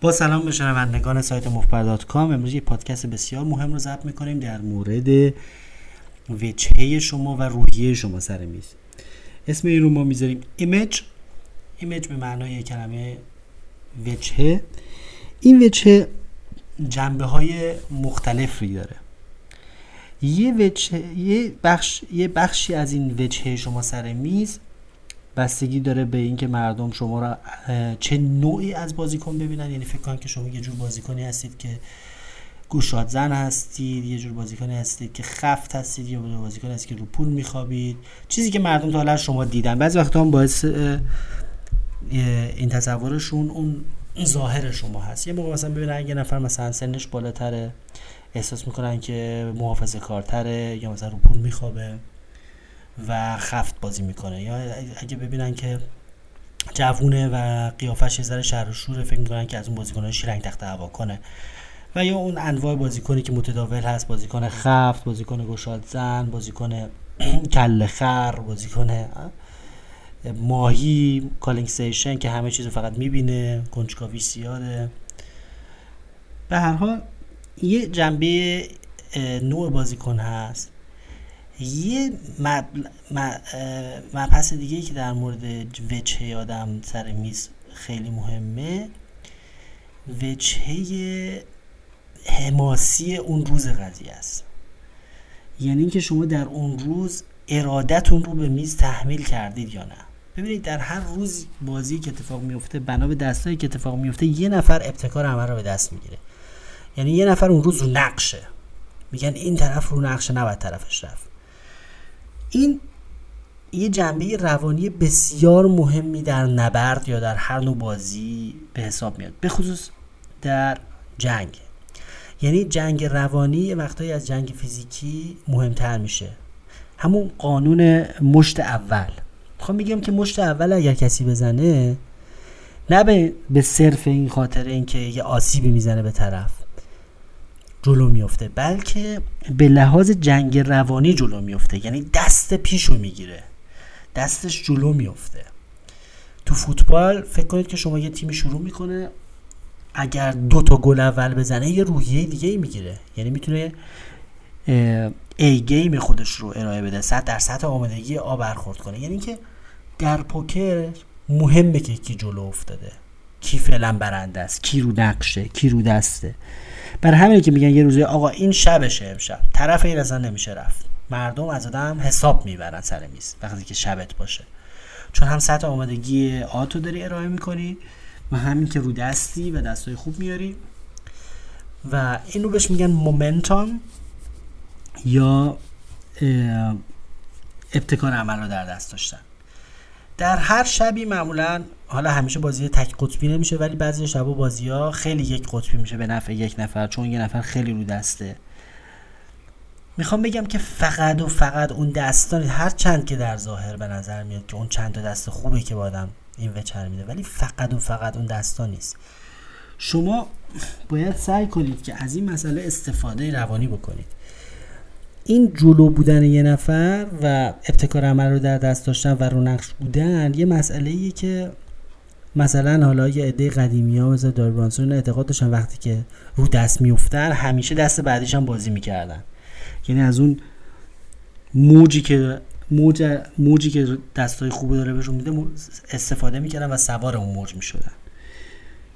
با سلام به شنوندگان سایت مفبر com. امروز یه پادکست بسیار مهم رو ضبط می‌کنیم در مورد وجهه شما و روحیه شما سر میز. اسم این رو ما می‌ذاریم image. image به معنای کلمه وجهه. این وجهه جنبه های مختلفی داره. یه وجهه یه بخش یه بخشی از این وجهه شما سر میز بستگی داره به اینکه مردم شما را چه نوعی از بازیکن ببینن. یعنی فکر کنن که شما یه جور بازیکنی هستید که گوشاد زن هستید یه جور بازیکنی هستید که خفت هستید یا بازیکنی هستید که رو پول میخوابید. چیزی که مردم تا حالا شما دیدن. بعضی وقتا هم باعث این تصورشون اون ظاهر شما هست. یه موقع مثلا ببینن یه نفر مثلا سنش بالاتره احساس می‌کنن که محافظه کارتره یا مثلا رو پول میخوابه. و خفت بازی می‌کنه. یا اگه ببینن که جوونه و قیافش یه ذره شهر و شوره فکر می‌کنن که از اون بازیکنان شیرنگ تخت هوا کنه. و یا اون انواع بازیکنی که متداول هست بازیکن خفت بازیکن گشاد زن بازیکن کل خر بازیکن ماهی کالینگ سیشن که همه چیز فقط می‌بینه کنجکاوی زیاده. به هر حال یه جنبه نوع بازیکن هست. یه مبحث دیگه که در مورد وجهه آدم سر میز خیلی مهمه وجهه حماسی اون روز قضیه است. یعنی اینکه شما در اون روز ارادتون رو به میز تحمیل کردید یا نه. ببینید در هر روز بازی که اتفاق میفته بنا به دستایی که اتفاق میفته یه نفر ابتکار عمل رو به دست می‌گیره. یعنی یه نفر اون روز رو نقشه. میگن این طرف رو نقشه نباید طرفش رفت. این یه جنبه روانی بسیار مهمی در نبرد یا در هر نوع بازی به حساب میاد. به خصوص در جنگ. یعنی جنگ روانی وقتایی از جنگ فیزیکی مهمتر میشه. همون قانون مشت اول. می‌خوام میگم که مشت اول اگر کسی بزنه نه به صرف این خاطر اینکه یه آسیبی می‌زنه به طرف. جلو میفته بلکه به لحاظ جنگ روانی جلو میفته یعنی دست پیشو می‌گیره. دستش جلو میفته تو فوتبال فکر کنید که شما یه تیمی شروع می‌کنه اگر دو تا گل اول بزنه یه روحیه دیگه ای می‌گیره. یعنی می‌تونه ای گیم خودش رو ارائه بده. صد در سطح آمادگی آ برخورد کنه. یعنی که در پوکر مهمه که کی جلو افتاده. کی فعلا برنده است کی رو نقشه کی رو دسته. برای همینه که میگن یه روزی آقا این شبشه امشب. طرف این اصلا نمیشه رفت. مردم از آدم حساب می‌برن سر میز وقتی که شبت باشه. چون هم سطح آمادگی آتو داری ارائه می‌کنی و همین که رو دستی و دستای خوب میاری. و اینو بهش میگن مومنتوم یا ابتکار عمل رو در دست داشتن. در هر شبی معمولا حالا همیشه بازی تک قطبی نمیشه ولی بعضی شب و بازی ها خیلی یک قطبی میشه به نفع یک نفر چون یه نفر خیلی رو دسته. می‌خوام بگم که فقط و فقط اون دستان هر چند که در ظاهر به نظر میاد که اون چند تا دست خوبه که با آدم این وچر میده ولی فقط و فقط اون دستان نیست. شما باید سعی کنید که از این مسئله استفاده روانی بکنید. این جلو بودن یه نفر و ابتکار عمل رو در دست داشتن و رو نقش بودن یه مسئله ایه که مثلا حالا یه عده قدیمی ها مثل دار اعتقاد داشتن وقتی که رو دست میفتن همیشه دست بعدیش هم بازی می‌کردن. یعنی از اون موجی که موج موجی که دستای خوبه داره بهشون میده استفاده می‌کردن و سوار اون موج می‌شدن.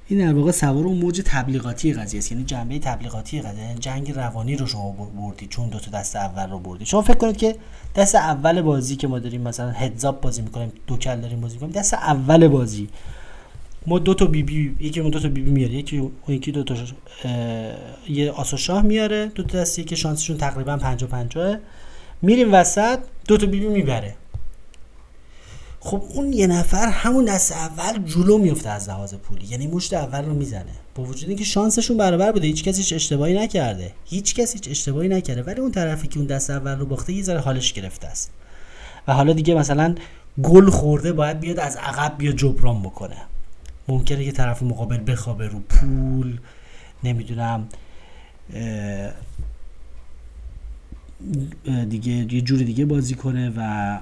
این در واقع سوار اون موج تبلیغاتی قضیه است. یعنی جنبه تبلیغاتی قضیه یعنی جنگ روانی رو شما بردید چون دو تا دست اول رو بردید شما فکر کنید که دست اول بازی که ما داریم مثلا هدزاپ بازی می‌کنیم دو کل داریم بازی می‌کنیم دست اول بازی. ما دو تا بی بی یکی اون دو تا بی بی میاره یکی اون یکی دو تا یه آسو شاه میاره دو تا دستی که شانسشون تقریبا 50 50 میریم وسط دو تا بی بی می‌بره. خب اون یه نفر همون دست اول جلو میفته از لحاظ پولی. یعنی مشت اول رو می‌زنه. با وجود اینکه شانسشون برابر بوده هیچ کسی هیچ اشتباهی نکرده. هیچ کسی اشتباهی نکرده. ولی اون طرفی که اون دست اول رو باخته یه ذره حالش گرفته است. و حالا دیگه مثلا گل خورده باید بیاد از عقب بیا جبران بکنه. ممکنه که طرف مقابل بخوابه رو پول. نمی‌دونم دیگه یه جور دیگه بازی کنه و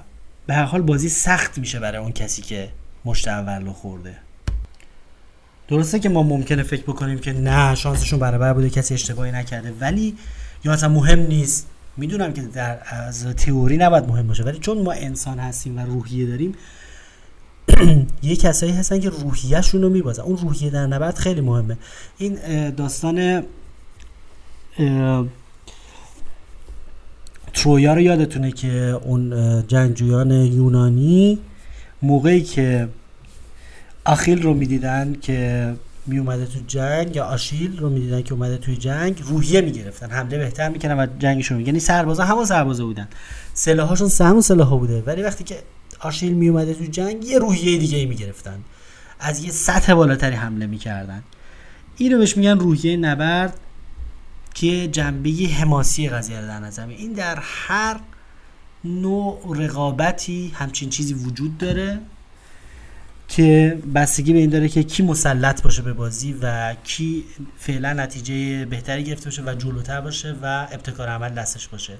به هر حال بازی سخت میشه برای اون کسی که مشت اول خورده. درسته که ما ممکنه فکر بکنیم که نه شانسشون برابر بوده کسی اشتباهی نکرده ولی یا اصلا مهم نیست. می‌دونم که در از تئوری نباید مهم باشه ولی چون ما انسان هستیم و روحیه داریم یه کسایی هستن که روحیهشون رو میبازن. اون روحیه در نبرد خیلی مهمه. این داستان ترویا رو یادتونه که اون جنگجویان یونانی موقعی که آخیل رو می‌دیدن که می اومده تو جنگ یا آشیل رو می‌دیدن که اومده توی جنگ روحیه می‌گرفتن حمله بهتر می‌کنن و جنگشون یعنی سربازا همون سربازا بودن. سلاحاشون همون سلاح بوده. ولی وقتی که آشیل می اومده تو جنگ یه روحیه دیگه ای می‌گرفتن. از یه سطح بالاتری حمله می‌کردن. اینو بهش میگن روحیه نبرد. که جنبه حماسی قضیه رو در نظر این در هر نوع رقابتی همچین چیزی وجود داره که بستگی به این داره که کی مسلط باشه به بازی و کی فعلا نتیجه بهتری گرفته باشه و جلوتر باشه و ابتکار عمل دستش باشه.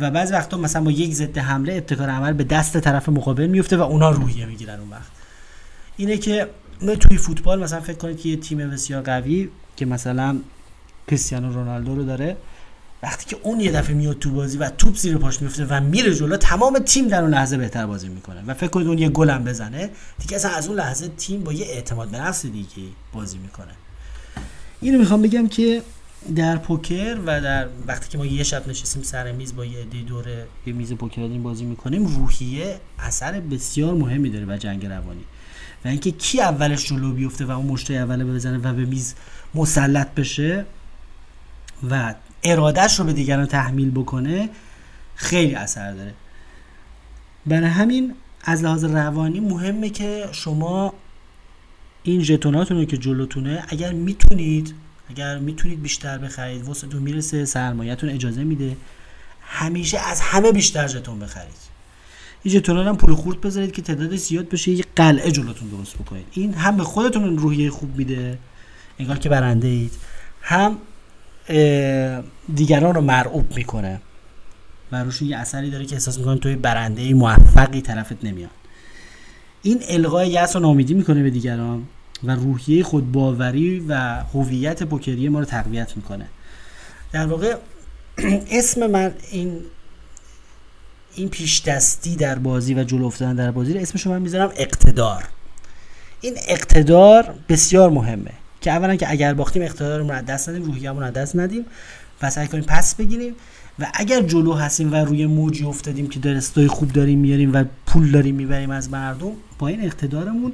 و بعضی وقتا مثلا با یک ضد حمله ابتکار عمل به دست طرف مقابل میفته و اونا روحیه می‌گیرن اون وقت. اینه که توی فوتبال مثلا فکر کنید که یه تیم بسیار قوی که مثلا کریستیانو رونالدو رو داره. وقتی که اون یه دفعه میاد تو بازی و توپ زیر پاش میفته و میره جلو تمام تیم در اون لحظه بهتر بازی می‌کنه و فکر کنید اون یه گلم بزنه دیگه اصلا از اون لحظه تیم با یه اعتماد به نفس دیگه بازی می‌کنه. اینو می‌خوام بگم که در پوکر و در وقتی که ما یه شب نشستیم سر میز با یه عده دوره یه میز پوکر داریم بازی می‌کنیم روحیه اثر بسیار مهمی داره و جنگ روانی. و اینکه کی اولش جلو بیفته و اون مشته اوله بزنه و به میز مسلط بشه و ارادهش رو به دیگران تحمیل بکنه خیلی اثر داره. برای همین از لحاظ روانی مهمه که شما این ژتوناتون رو که جلوتونه اگر می‌تونید اگر می‌تونید بیشتر بخرید واسهتون می‌رسه سرمایهتون اجازه میده همیشه از همه بیشتر ژتون بخرید. این ژتونا هم پول خورد بذارید که تعداد زیاد بشه یه قلعه جلوتون درست بکنید. این هم به خودتون روحیه خوب میده انگار که برنده اید هم دیگران رو مرعوب می‌کنه. و روشون یه اثری داره که احساس می‌کنه توی برنده موفقی طرفت نمیاد. این القای یأس و نامیدی می‌کنه به دیگران و روحیه خودباوری و هویت پوکری ما رو تقویت می‌کنه. در واقع اسم من این این پیش دستی در بازی و جلو افتادن در بازی رو اسمشو من می‌ذارم اقتدار. این اقتدار بسیار مهمه. که اولا که اگر باختیم اقتدارمون رو دست ندیم روحیه‌مون رو دست ندیم و سعی کنیم پس بگیریم و اگر جلو هستیم و روی موجی افتادیم که درستای خوب داریم میاریم و پول داریم می‌بریم از مردم با این اقتدارمون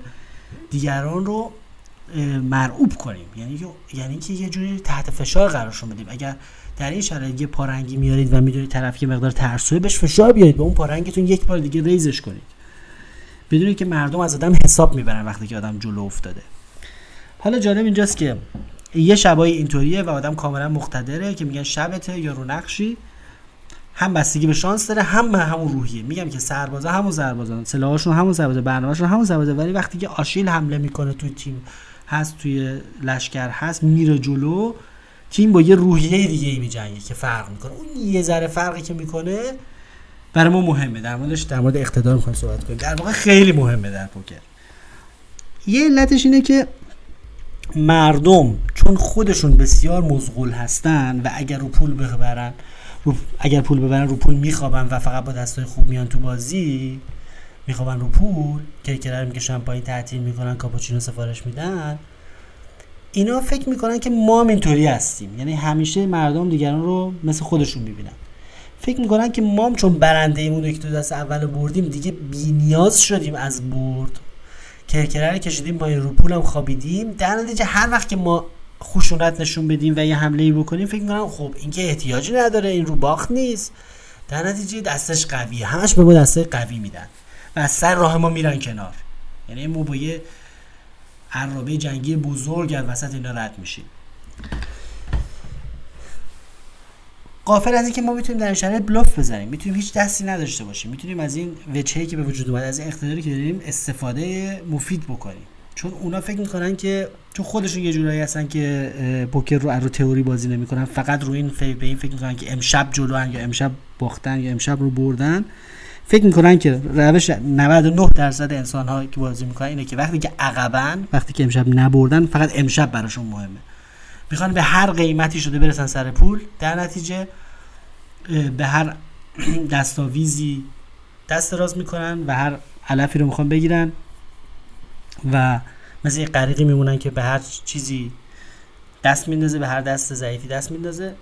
دیگران رو مرعوب کنیم. یعنی یعنی که یه جوری تحت فشار قرارشون بدیم. اگر در این شرایط یه پارنگی میارید و می‌دونید طرف یه مقدار ترسوه بهش فشار بیارید به اون پارنگتون یک بار دیگه ریزش کنید. بدونید که مردم از آدم حساب می‌برن وقتی که آدم جلو افتاده. حالا جالب اینجاست که یه شبای اینطوریه و آدم کاملا مقتدره که میگن شبته یا رو نقشی. هم بستگی به شانس داره هم به همون روحیه. میگم که سربازا همون سربازان سلاحشون همون سربازا برنامه‌شون همون سربازا ولی وقتی که آشیل حمله می‌کنه توی تیم هست توی لشکر هست میره جلو تیم با یه روحیه دیگه ای میجنگه که فرق می‌کنه. اون یه ذره فرقی که می‌کنه برای ما مهمه. در موردش در مورد اقتدار می‌خوایم صحبت کنیم. در واقع خیلی مهمه در پوکر. یه علتش اینه که مردم چون خودشون بسیار مزغول هستن و اگر رو پول ببرن رو اگر پول ببرن رو پول میخوابن و فقط با دستای خوب میان تو بازی میخوابن رو پول کرکره می‌کشن پایین تعطیل می‌کنن کاپوچینو سفارش میدن اینا فکر می‌کنن که ما اینطوری هستیم. یعنی همیشه مردم دیگران رو مثل خودشون می‌بینن. فکر می‌کنن که ما چون برنده ایمون که دست اول بردیم دیگه بی نیاز شدیم از برد. کرکره رو کشیدیم با این رو هم خوابیدیم. در نتیجه هر وقت که ما خشونت نشون بدیم و یه حمله ای بکنیم فکر می‌کنم خب این که احتیاجی نداره این رو باخت نیست. در نتیجه دستش قویه. همش به ما دسته قوی میدن و از سر راه ما میرن کنار. یعنی ما با یه عرابه جنگی بزرگ از وسط اینا رد میشیم. قافل از اینکه ما می‌تونیم در این بلوف بزنیم. می‌تونیم هیچ دستی نداشته باشیم. می‌تونیم از این وجهی که به وجود اومده از این اقتداری که داریم استفاده مفید بکنیم. چون اونا فکر می‌کنن که چون خودشون یه جورایی هستن که پوکر رو رو تئوری بازی نمی‌کنن. فقط رو این فکر به این فکر می‌کنن که امشب جلوان یا امشب باختن یا امشب رو بردن. فکر می‌کنن که روش 99 درصد انسان ها که بازی می‌کنن اینه که وقتی که عقبن وقتی که امشب نبردن فقط امشب براشون مهمه. می‌خوان به هر قیمتی شده برسن سر پول در نتیجه به هر دستاویزی دست راست می‌کنن و هر علفی رو می‌خوان بگیرن و مثل یه غریقی میمونن که به هر چیزی دست میندازه به هر دست ضعیفی دست میندازه.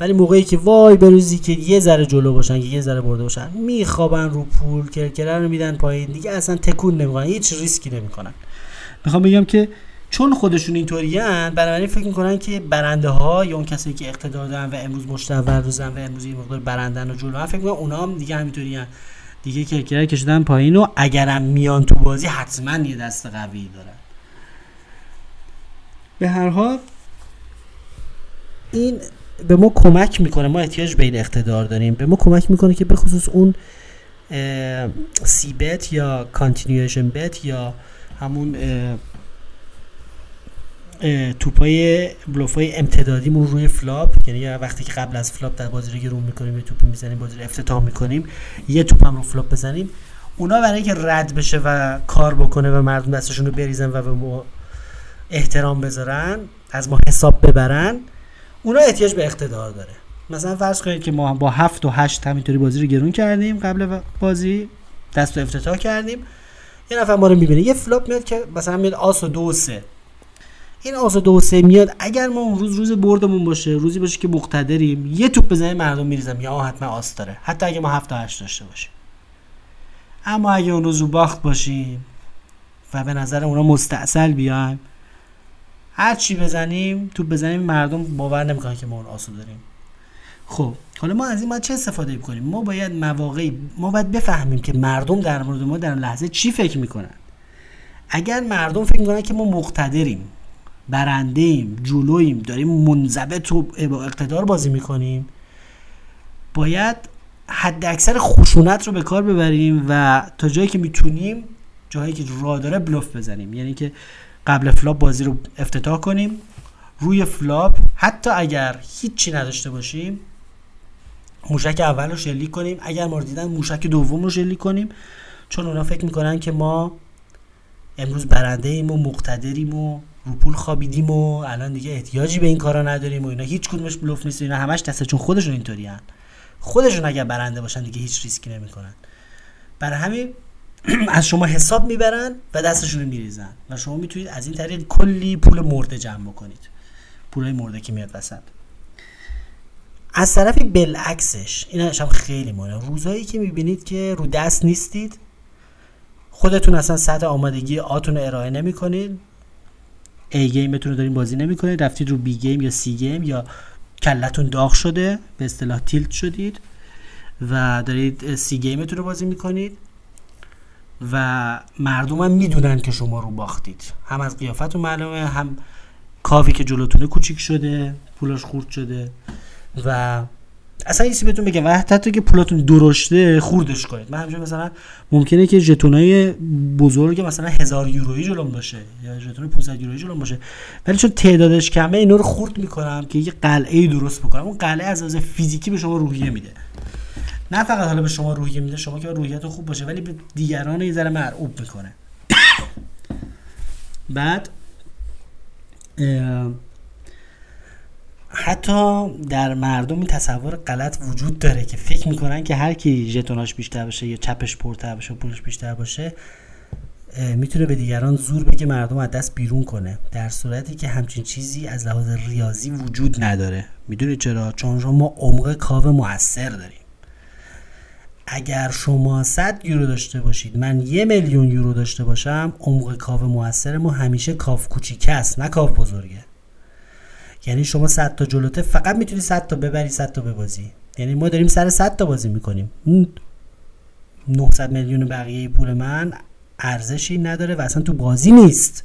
ولی موقعی که وای بروزی که یه ذره جلو باشن که یه ذره برده باشن میخوابن رو پول کرکره رو میدن پایین. دیگه اصلا تکون نمی‌کنن هیچ ریسکی نمی‌کنن. می‌خوام بگم که چون خودشون اینطوریان بنابراین فکر می‌کنن که برنده ها یا اون کسی که اقتدار دارن و امروز مشتور روزن و امروز این مقدار برندن و جلو فکر می‌کنن اونا هم دیگه همینطوریان. دیگه کرکره کشیدن پایین و اگرم میان تو بازی حتما یه دست قوی دارن. به هر حال این به ما کمک می‌کنه. ما احتیاج به این اقتدار داریم. به ما کمک می‌کنه که به خصوص اون c-bet یا continuation bet یا همون توپای بلوفای امتدادیمون روی flop. یعنی وقتی که قبل از flop در بازی رو گرون می‌کنیم یه توپ می‌زنیم بازی رو افتتاح می‌کنیم یه توپ هم رو flop بزنیم. اونا برای اینکه رد بشه و کار بکنه و مردم دستشون رو بریزن و به ما احترام بذارن از ما حساب ببرن اونا احتیاج به اقتدار داره. مثلا فرض کنید که ما با هفت و هشت همینطوری بازی رو گرون کردیم قبل بازی دست و افتتاح کردیم. یه نفر ما رو می‌بینه. یه flop میاد که مثلا میاد آس و دو و سه. این آس و دو سه میاد اگر ما اون روز روز بردمون باشه روزی باشه که مقتدریم یه توپ بزنیم مردم میریزن میگن حتما آس داره. حتی اگه ما هفت و هشت داشته باشیم. اما اگه اون روز رو باخت باشیم و به نظر اونا مستاصل بیایم هر چی بزنیم تو بزنیم مردم باور نمی‌کنن که ما اون آسو داریم. خب حالا ما از این باید چه استفاده کنیم؟ ما باید مواقعی ما باید بفهمیم که مردم در مورد ما در لحظه چی فکر می‌کنن. اگر مردم فکر می‌کنن که ما مقتدریم برنده ایم جلویم داریم منضبط و اقتدار بازی می‌کنیم. باید حد اکثر خشونت رو به کار ببریم و تا جایی که می‌تونیم جایی که راه داره بلوف بزنیم. یعنی که قبل flop بازی رو افتتاح کنیم. روی flop حتی اگر هیچی نداشته باشیم موشک اول رو شلیک کنیم. اگر ما دیدن موشک دوم رو شلیک کنیم. چون اونا فکر می‌کنن که ما امروز برنده ایم و مقتدریم و رو پول خوابیدیم و الان دیگه احتیاجی به این کارا نداریم و اینا. هیچ کدومش بلوف نیست. اینا همش دسته چون خودشون اینطوری خودشون اگر برنده باشن دیگه هیچ ریسکی نمی‌کنن. برای همین از شما حساب می‌برن و دستشون رو میریزن. و شما می‌تونید از این طریق کلی پول مرده جمع بکنید. پولای مرده که میاد وسط. از طرفی بالعکسش این هم خیلی مهمه. روزایی که می‌بینید که رو دست نیستید خودتون اصلا سطح آمادگیتون رو ارائه نمی‌کنید. A game تون رو دارین بازی نمی‌کنید رفتید رو B game یا C game یا کلتون داغ شده به اصطلاح tilt شدید و دارید سی گیمتون رو بازی می‌کنید و مردم هم می‌دونن که شما رو باختید. هم از قیافتون معلومه هم کافی که جلوتونه کوچیک شده پولاش خورد شده و اصلا یه بهتون بگم. و حتی که پولاتون درشته خوردش کنید. من همینجا مثلا ممکنه که ژتونای بزرگ مثلا هزار یورویی جلوم باشه یا ژتون 500 یورویی جلوم باشه. ولی چون تعدادش کمه اینا رو خورد می‌کنم که یه قلعه درست بکنم. اون قلعه از لحاظ فیزیکی به شما روحیه میده. نه فقط حالا به شما روحیه میده شما که روحیت خوب باشه ولی به دیگران یه ذره مرعوب می‌کنه. بعد حتی در مردم این تصور غلط وجود داره که فکر می‌کنن که هر کی ژتوناش بیشتر باشه یا چپش پرتر باشه و پولش بیشتر باشه می‌تونه به دیگران زور بگه مردم از دست بیرون کنه. در صورتی که همچین چیزی از لحاظ ریاضی وجود نداره. می‌دونید چرا؟ چون ما عمق کاو موثر داریم اگر شما 100 یورو داشته باشید من یه میلیون یورو داشته باشم عمق کاو موثر ما همیشه کاف کوچیک است نه کاف بزرگه. یعنی شما 100 تا جلوته فقط می‌تونی 100 تا ببری 100 تا ببازی. یعنی ما داریم سر 100 تا بازی می‌کنیم. 900 میلیون بقیه پول من ارزشی نداره و اصلا تو بازی نیست.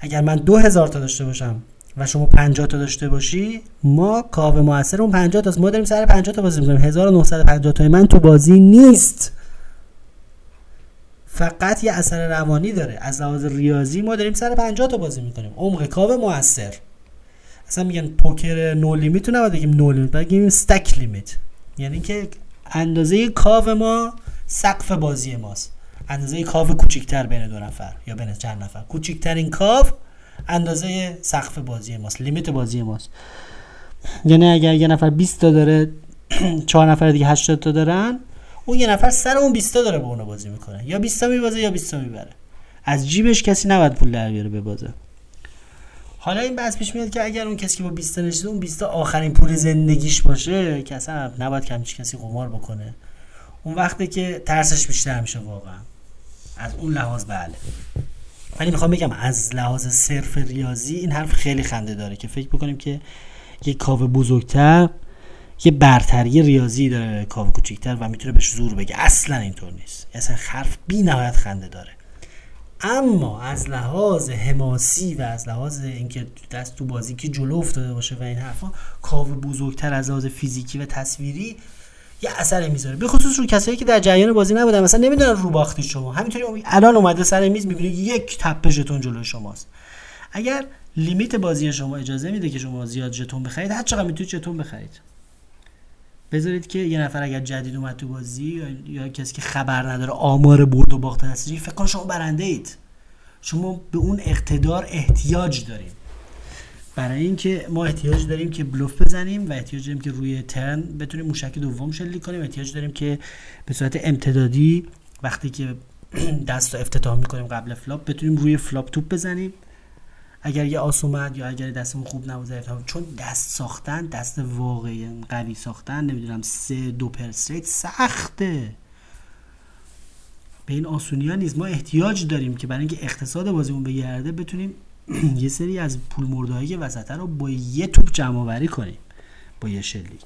اگر من 2000 تا داشته باشم و شما 50 تا داشته باشی ما کاو موثر اون 50 تاست. ما داریم سر 50 تا بازی می‌کنیم. 1950 تا من تو بازی نیست. فقط یه اثر روانی داره. از لحاظ ریاضی ما داریم سر 50 تا بازی می‌کنیم. عمق کاو موثر. اصلا میگن پوکر no limit رو نباید بگیم no limit بگیم stack limit یعنی که اندازه کاو ما سقف بازی ماست. اندازه کاو کوچیکتر بین دو نفر یا بین چند نفر. کوچیکترین کاو اندازه سقف بازی ماست limit بازی ماست. یعنی اگر یه نفر 20 تا داره چهار نفر دیگه 80 تا دارن اون یه نفر سر اون 20 تا داره با اون بازی می‌کنه. یا 20 تا میبازه یا 20 تا می‌بره. از جیبش کسی نباید پول در بیاره ببازه. حالا این بحث پیش میاد که اگر اون کسی که با 20 تا نشسته اون 20 تا آخرین پول زندگیش باشه که اصلا نباید کمچ کسی قمار بکنه. اون وقتی که ترسش بیشتر میشه واقعا. از اون لحاظ بله. ولی می‌خوام بگم از لحاظ صرف ریاضی این حرف خیلی خنده داره که فکر بکنیم که یک کاوه بزرگتر یه برتری ریاضی داره کاوه کوچیکتر و می‌تونه بهش زور بگه. اصلا اینطور نیست. اصلا حرف بی نهایت خنده داره. اما از لحاظ حماسی و از لحاظ اینکه دست تو بازی که جلو افتاده باشه و این حرفا کاوه بزرگتر از لحاظ فیزیکی و تصویری یه اثری می‌ذاره. به خصوص رو کسایی که در جریان بازی نبودن مثلا نمی‌دونن رو باختی شما. همینطوری الان اومده سر میز می‌بینید یک تپه ژتون جلو شماست. اگر لیمیت بازی شما اجازه میده که شما زیاد ژتون بخرید هر چقدر می‌تونید ژتون بخرید. بذارید که یه نفر اگر جدید اومد تو بازی یا, یا کسی که خبر نداره آمار برد و باخت هستی فکر کن شما برنده اید. شما به اون اقتدار احتیاج داریم برای اینکه ما احتیاج داریم که بلوف بزنیم و احتیاج داریم که روی ترن بتونیم موشک دوم شلیک کنیم. احتیاج داریم که به صورت امتدادی وقتی که دست رو افتتاح می‌کنیم قبل flop بتونیم روی flop توپ بزنیم. اگر یه آس اومد یا اگر دستمون خوب نبود چون دست ساختن دست واقعی قوی ساختن نمی‌دونم سه دو pair straight سخته. به این آسونی ها نیست. ما احتیاج داریم که برای اینکه اقتصاد بازیمون بگرده بتونیم یه سری از پول مرده های وسط رو با یه توپ جمع آوری کنیم با یه شلیک.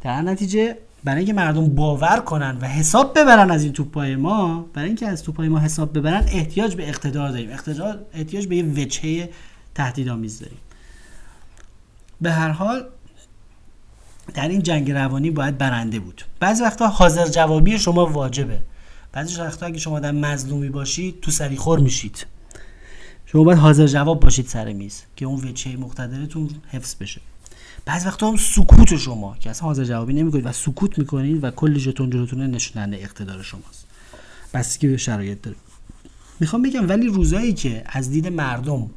در نتیجه برای اینکه مردم باور کنن و حساب ببرن از این توپای ما برای اینکه از توپای ما حساب ببرن احتیاج به اقتدار داریم. اقتدار احتیاج به یه وجهه تهدیدآمیز داریم. به هر حال در این جنگ روانی باید برنده بود. بعضی وقتا حاضر جوابی شما واجبه. بعضی وقتا اگه شما در مظلومی باشید تو سریخور میشید. شما باید حاضر جواب باشید سر میز که اون وجهه مقتدرتون حفظ بشه. بعض وقتا هم سکوت شما که اصلا حاضر جوابی نمی‌کنید و سکوت می‌کنید و کلی ژتون جلوتونه نشوننده اقتدار شماست. بس که شرایط داره. می‌خوام بگم ولی روزایی که از دید مردم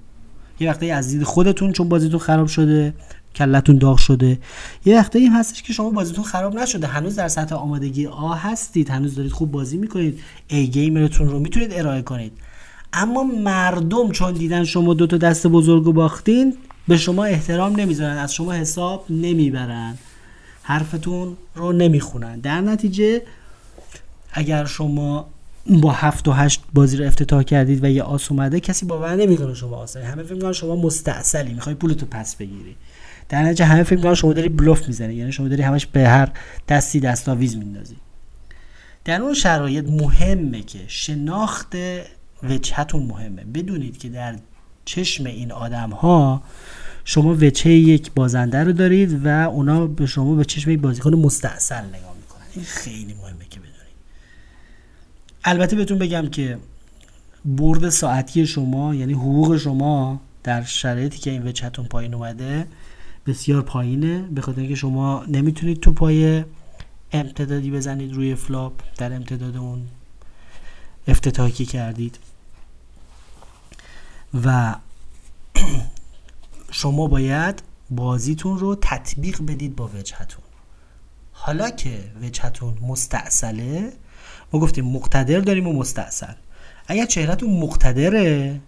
یه وقتی از دید خودتون چون بازیتون خراب شده کلتون داغ شده یه وقتی هم هستش که شما بازیتون خراب نشده. هنوز در سطح آمادگی آ هستید هنوز دارید خوب بازی می‌کنید ای گیمرتون رو می‌تونید ارائه کنید. اما مردم چون دیدن شما دو تا دست بزرگ باختین به شما احترام نمی‌ذارن از شما حساب نمی‌برن. حرفتون رو نمی‌خونن. در نتیجه اگر شما با هفت و هشت بازی رو افتتاح کردید و یه آس اومده کسی باور نمی‌کنه شما آسه همه فکر می‌کنن شما مستعصلی می‌خوای پولتو پس بگیری. در نتیجه همه فکر می‌کنن شما داری بلوف می‌زنی. یعنی شما داری همش به هر دستی دستاویز میندازی. در اون شرایط مهمه که شناخت وجهتون مهمه. بدونید که در چشم این آدم ها شما وجهه یک بازنده رو دارید و اونا به شما به چشم یک بازیکن مستاصل نگاه می‌کنن این خیلی مهمه که بدونید البته بهتون بگم که برد ساعتی شما یعنی حقوق شما در شرایطی که این وجهتون پایین اومده بسیار پایینه به خاطر اینکه شما نمی‌تونید توپای امتدادی بزنید روی flop در امتداد اون افتتاحی کردید و شما باید بازیتون رو تطبیق بدید با وجهتون. حالا که وجهتون مستعصله ما گفتیم مقتدر داریم و مستعصل اگر چهرهتون مقتدره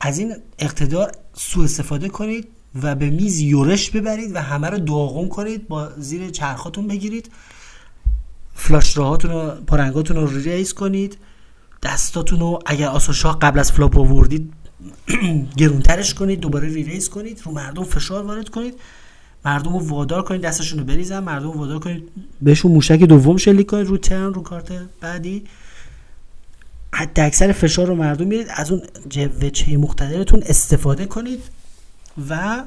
از این اقتدار سوء استفاده کنید و به میز یورش ببرید و همه رو داغون کنید با زیر چرخاتون بگیرید. flush draw هاتون رو پا رنگاتون رو raise کنید. دستاتون رو اگر آس و شاه قبل از flop آوردید گرونترش کنید دوباره re-raise کنید رو مردم فشار وارد کنید. مردم رو وادار کنید دستشون رو بریزن. مردم رو وادار کنید بهشون موشک دوم شلیک کنید رو turn رو کارت بعدی. حداکثر فشار رو مردم بیارید. از اون وجهه مقتدرتون استفاده کنید و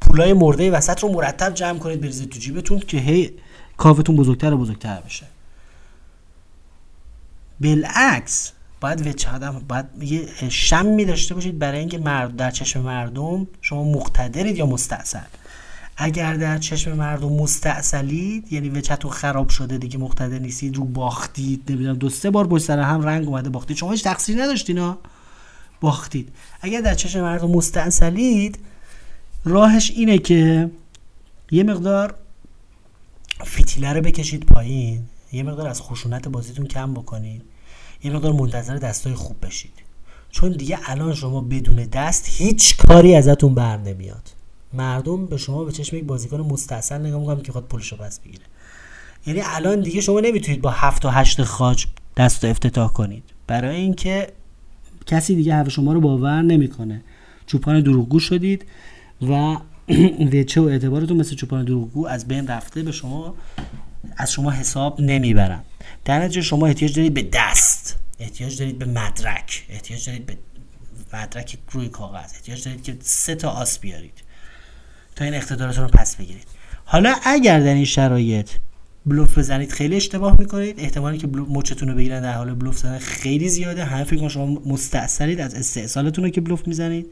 پولای مرده وسط رو مرتب جمع کنید بریزید تو جیبتون که هی کافتون بزرگتر و بزرگتر بشه. بالعکس باید وچه آدم باید یه شمی داشته باشید برای اینکه مرد در چشم مردم شما مقتدرید یا مستعصل اگر در چشم مردم مستعصلید یعنی وچتون خراب شده دیگه مقتدر نیستید رو باختید نمی‌دونم دو سه بار پشت سر هم رنگ اومده باختید. شما هیچ تقصیری نداشتین باختید. اگر در چشم مردم مستعصلید راهش اینه که یه مقدار فیتیله رو بکشید پایین. یه مقدار از خشونت بازیتون کم بکنید. یه مقدار منتظر دستای خوب بشید. چون دیگه الان شما بدون دست هیچ کاری ازتون بر نمیاد. مردم به شما به چشم یک بازیکن مستاصل نگاه می‌کنن که خود پولشو پس بگیره. یعنی الان دیگه شما نمی‌تونید با هفت و هشت خاج دست افتتاح کنید. برای اینکه کسی دیگه حرف شما رو باور نمی‌کنه. چوپان دروغگو شدید و وچه و اعتبارتون مثل چوپان دروغگو از بین رفته به شما از شما حساب نمی‌برن. در نتیجه شما احتیاج دارید به دست احتیاج دارید به مدرک احتیاج دارید به مدرک روی کاغذ احتیاج دارید که سه تا آس بیارید تا این اقتدارتون رو پس بگیرید. حالا اگر در این شرایط بلوف بزنید خیلی اشتباه می‌کنید. احتمالی که مچتون رو بگیرن در حال بلوف زدن خیلی زیاده. همه فکر شما مستاصلید از استحصالتون رو که بلوف می‌زنید.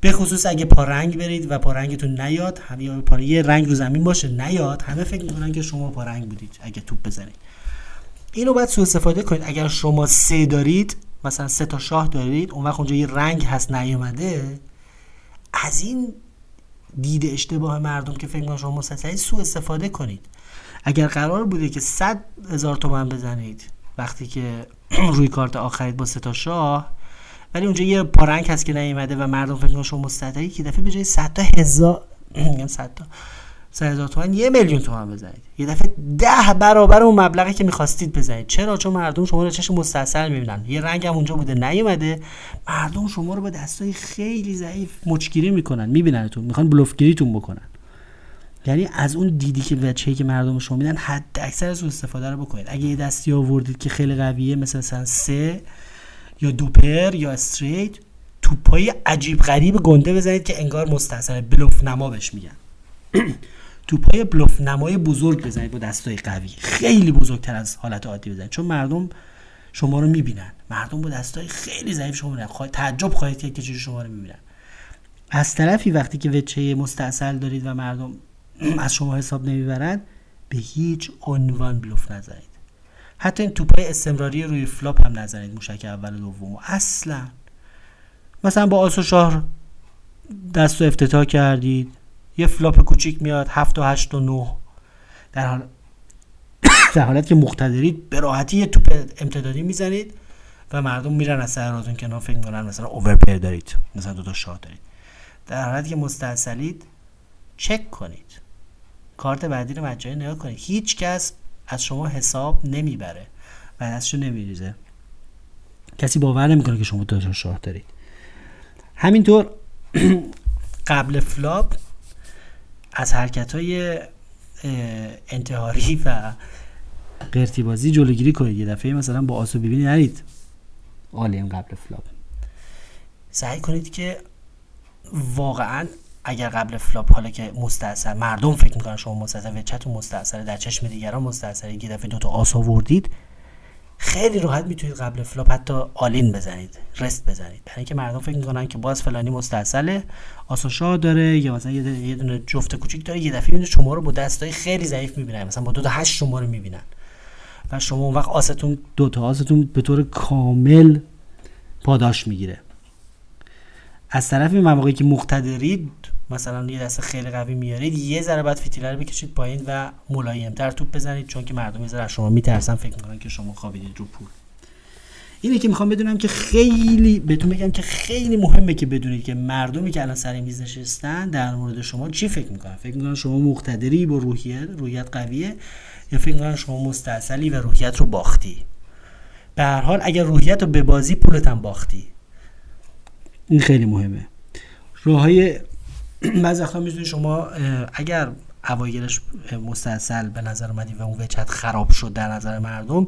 به خصوص اگه پارنگ برید و پارنگتون نیاد همه یا پاره یه رنگ رو زمین باشه نیاد همه فکر می‌کنن که شما پارنگ بودید اگه توپ بزنید. اینو باید سوء استفاده کنید. اگر شما سه دارید مثلا سه تا شاه دارید اون وقت اونجا یه رنگ هست نیومده از این دید اشتباه مردم که فکر شما مسلسلی سوء استفاده کنید. اگر قرار بوده که 100 هزار تومن بزنید وقتی که روی کارت آخرید با سه تا شاه ولی اونجا یه پارنگ هست که نیومده و مردم فکر شما مستدعی که دفعه به جای 100 تا هزار 100 تا سه هزار تومن یه میلیون تومن بزنید. یه دفعه ده برابر اون مبلغی که می‌خواستید بزنید. چرا؟ چون مردم شما رو چشم مستاصل می‌بینن. یه رنگ هم اونجا بوده نیومده. مردم شما رو با دستای خیلی ضعیف مچگیری می‌کنن. میبیننتون. می‌خوان بلوفگیریتون بکنن. یعنی از اون دیدی که بچه‌ای که مردم شما میدن حد اکثر از استفاده رو بکنید. اگه یه دستی آوردید که خیلی قویه مثل مثلا سه یا دوپر یا استریت توپای عجیب غریب گنده بزنید که انگار مستحصل بلوف نما بهش میگن. توپای بلوف نمای بزرگ بزنید با دستای قوی. خیلی بزرگتر از حالت عادی بزنید. چون مردم شما رو می‌بینن. مردم با دستای خیلی ضعیف شما می‌بینن. خواهد تعجب خواهید کرد که چجوری شما رو می‌بینن. از طرفی وقتی که وچه مستاصل دارید و مردم از شما حساب نمی‌برند به هیچ عنوان بلوف نزنید. حتی این توپای استمراری روی flop هم نزنید. موشک اول و دوم. اصلا. مثلا با آس و شاه دست و افتتاح کردید. یه flop کوچیک میاد هفت و هشت و نه. در حال در حالت که مقتدرید به راحتی یه توپ امتدادی می‌زنید و مردم میرن از سر راهتون کنار فکر می‌کنن مثلا overpair دارید مثلا دو تا شاه دارید. در حالتی که مستاصلید چک کنید. کارت بعدی رو مجانی نگاه کنید. هیچ کس از شما حساب نمی‌بره و دستشو نمیریزه. کسی باور نمی‌کنه که شما دو تا شاه دارید. همینطور قبل flop از حرکت های انتحاری و قرتی بازی جلوگیری کنید. یه دفعه مثلا با آس و بی بی نرید all-in قبل flop. سعی کنید که واقعا اگر قبل flop حالا که مستاصل مردم فکر می‌کنن شما مستاصل و چتون مستاصل در چشم دیگران مستاصل یه دفعه دو تا آس آوردید خیلی راحت می‌تونید قبل flop حتی all-in بزنید رست بزنید. برای اینکه مردم فکر می‌کنن که باز فلانی مستاصله آس و شاه داره یا مثلا یه دونه جفت کوچیک داره یه دفعه شما رو با دستای خیلی ضعیف می‌بینن. مثلا با دو تا هشت شما رو می‌بینن. و شما اون وقت آستون دو تا آستون به طور کامل پاداش می‌گیره. از طرف مواقعی که مقتدرید مثلا یه دست خیلی قوی میارید یه ذره بعد فتیله رو بکشید پایین و ملایمتر توپ بزنید چون که مردم یه از شما میترسن فکر می‌کنن که شما خوابیدید رو پول. اینه که می‌خوام بدونم که خیلی بهتون بگم که خیلی مهمه که بدونید که مردمی که الان سر میز نشستن در مورد شما چی فکر می‌کنن؟ فکر می‌کنن شما مقتدری با روحیت روحیت قویه یا فکر می‌کنن شما مستاصلی و روحیت رو باختی؟ به هر حال اگر روحیت رو به بازی پولت هم باختی. این خیلی مهمه. راه های بعضی وقتا می‌تونید شما اگر اوایلش مستاصل به نظر اومدی و اون وچت خراب شد در نظر مردم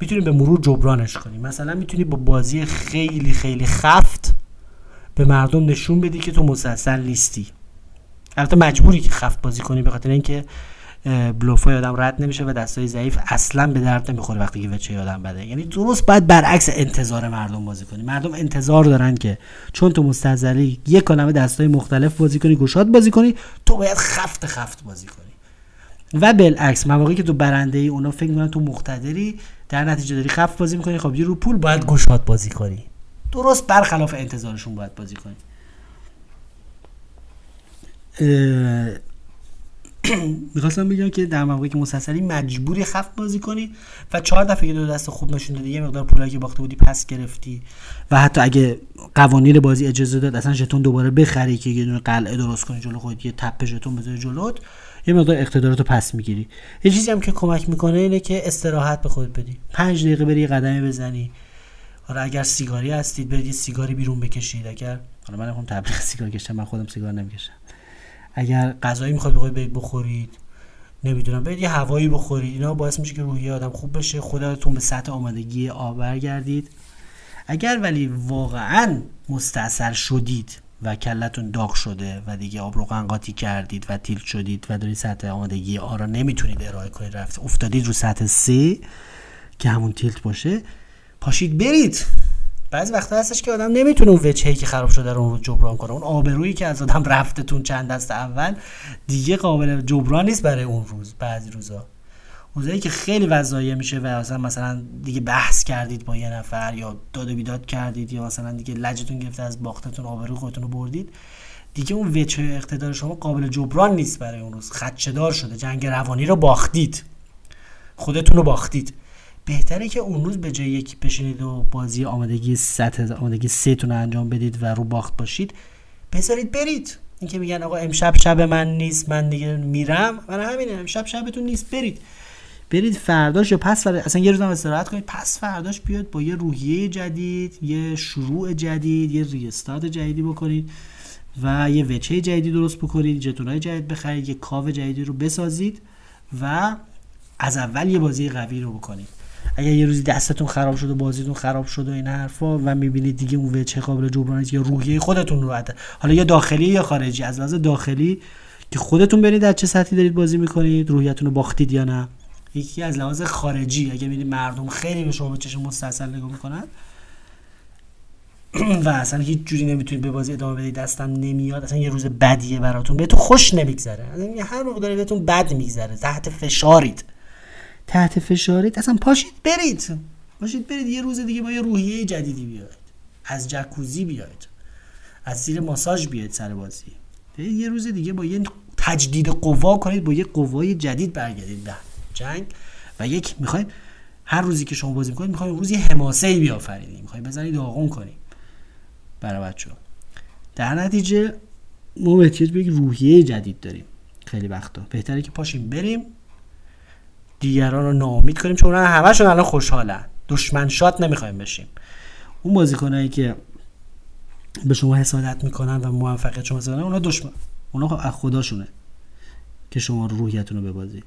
می‌تونید به مرور جبرانش کنی. مثلا می‌تونی با بازی خیلی خیلی خفت به مردم نشون بدی که تو مسلسل نیستی. البته مجبوری که خفت بازی کنی به خاطر اینکه بلوفای آدم رد نمیشه و دستای ضعیف اصلا به درد نمی‌خوره وقتی که وچه آدم بده. یعنی درست باید برعکس انتظار مردم بازی کنی. مردم انتظار دارن که چون تو مستزلی یک کلمه دستای مختلف بازی کنی گشاد بازی کنی تو باید خفت خفت بازی کنی. و بالعکس مواقعی که تو برنده ای اونا فکر می‌کنن تو مقتدری در نتیجه داری خفت بازی می‌کنی. خب یه رو پول باید گشاد بازی کنی. درست برخلاف انتظارشون باید بازی کنی. می‌خواستم بگم که در مواقعی که مسلسلی مجبوری خفت بازی کنی و چهار دفعه که دو دست خوب نشون دادی یه مقدار پولایی که باخته بودی پس گرفتی و حتی اگه قوانین بازی اجازه داد اصلا ژتون دوباره بخری که یه دونه قلعه درست کنی جلو خودت یه تپه ژتون بذاری جلوت یه مقدار اقتداراتو پس می‌گیری. یه چیزی هم که کمک می‌کنه اینه که استراحت به خودت بدی. پنج دقیقه بری قدمی بزنی. حالا اگر سیگاری هستید برید سیگاری بیرون بکشید. اگر حالا من هم تبلیغ سیگار کشتم من خودم سیگار نمی‌کشم. اگر غذایی می‌خواد بخواید برید بخورید. نمی‌دونم برید یه هوایی بخورید. اینا باعث میشه که روحیه آدم خوب بشه خودتون به سطح آمادگی آب برگردید اگر ولی واقعا مستاصل شدید و کلتون داغ شده و دیگه آب رو قنقاتی کردید و تیل شدید و دارید سطح آمادگی آ را نمی‌تونید ارائه کنید رفت افتادید رو سطح سه که همون تیلت باشه پاشید برید. بعضی وقتا هستش که آدم نمی‌تونه اون وجهی که خراب شده رو جبران کنه. اون آبرویی که از آدم رفتتون چند دست اول دیگه قابل جبران نیست برای اون روز بعضی روزا. روزایی که خیلی وضایع میشه و مثلا مثلا دیگه بحث کردید با یه نفر یا داد و بیداد کردید یا مثلا دیگه لجتون گرفته از باختتون آبروی خودتون رو بردید دیگه اون وجه اقتدار شما قابل جبران نیست برای اون روز. خدشدار شده. جنگ روانی رو باختید. خودتون رو باختید. بهتره که اون روز به جای یکی بشینید و بازی آمادگی سطح آمادگی سه تون انجام بدید و رو باخت باشید بذارید برید. اینکه میگن آقا امشب شب من نیست من دیگه میرم. من همینه امشب شبتون نیست برید. برید فرداش یا پس فردا اصلا یه روز هم استراحت کنید. پس فرداش بیاد با یه روحیه جدید یه شروع جدید یه ریستارت جدیدی بکنید و یه وچه جدیدی درست بکنید جتونای جدید بخرید یه کاو جدیدی رو بسازید و از اول یه بازی قوی رو بکنید. اگر یه روزی دستتون خراب شده بازیتون خراب شده و این حرفا و می‌بینید دیگه اون وچه قابل جبران یا روحیه خودتون رو عده. حالا یا داخلی یا خارجی؟ از لحاظ داخلی که خودتون برید در چه سطحی دارید بازی می‌کنید روحیتون رو باختید یا نه؟ یکی از لحاظ خارجی اگه ببینید مردم خیلی به شما به چشم مستاصل نگاه می‌کنن و اصلا هیچ جوری نمی‌تونید به بازی ادامه بدید دستم نمیاد اصلا یه روز بدیه براتون. بهتون خوش نمیگذره. هر موقع داره بهتون بد میگذره تحت فشارید. تحت فشارید. اصلا پاشید برید. پاشید برید. یه روز دیگه با یه روحیه جدیدی بیاید. از جکوزی بیاید. از زیر ماساژ بیاید سر بازی. یه روز دیگه با یه تجدید قوا کنید با یه قوای جدید برگردید. به جنگ. و یک می‌خوایم هر روزی که شما بازی می‌کنید می‌خوایم روزی حماسه ای بیافرینید. می‌خوایم بزنید داغون کنیم برای بچه در نتیجه ما به یک روحیه جدید داریم. خیلی وقتا. بهتره که پاشیم بریم. دیگران رو ناامید کنیم چون همشون الان خوشحالن. دشمن شاد نمی‌خوایم بشیم. اون بازیکنایی که به شما حسادت می‌کنن و موفقیت شما حسادت اونا دشمن. اونا از خداشونه که شما روحیتون رو ببازید.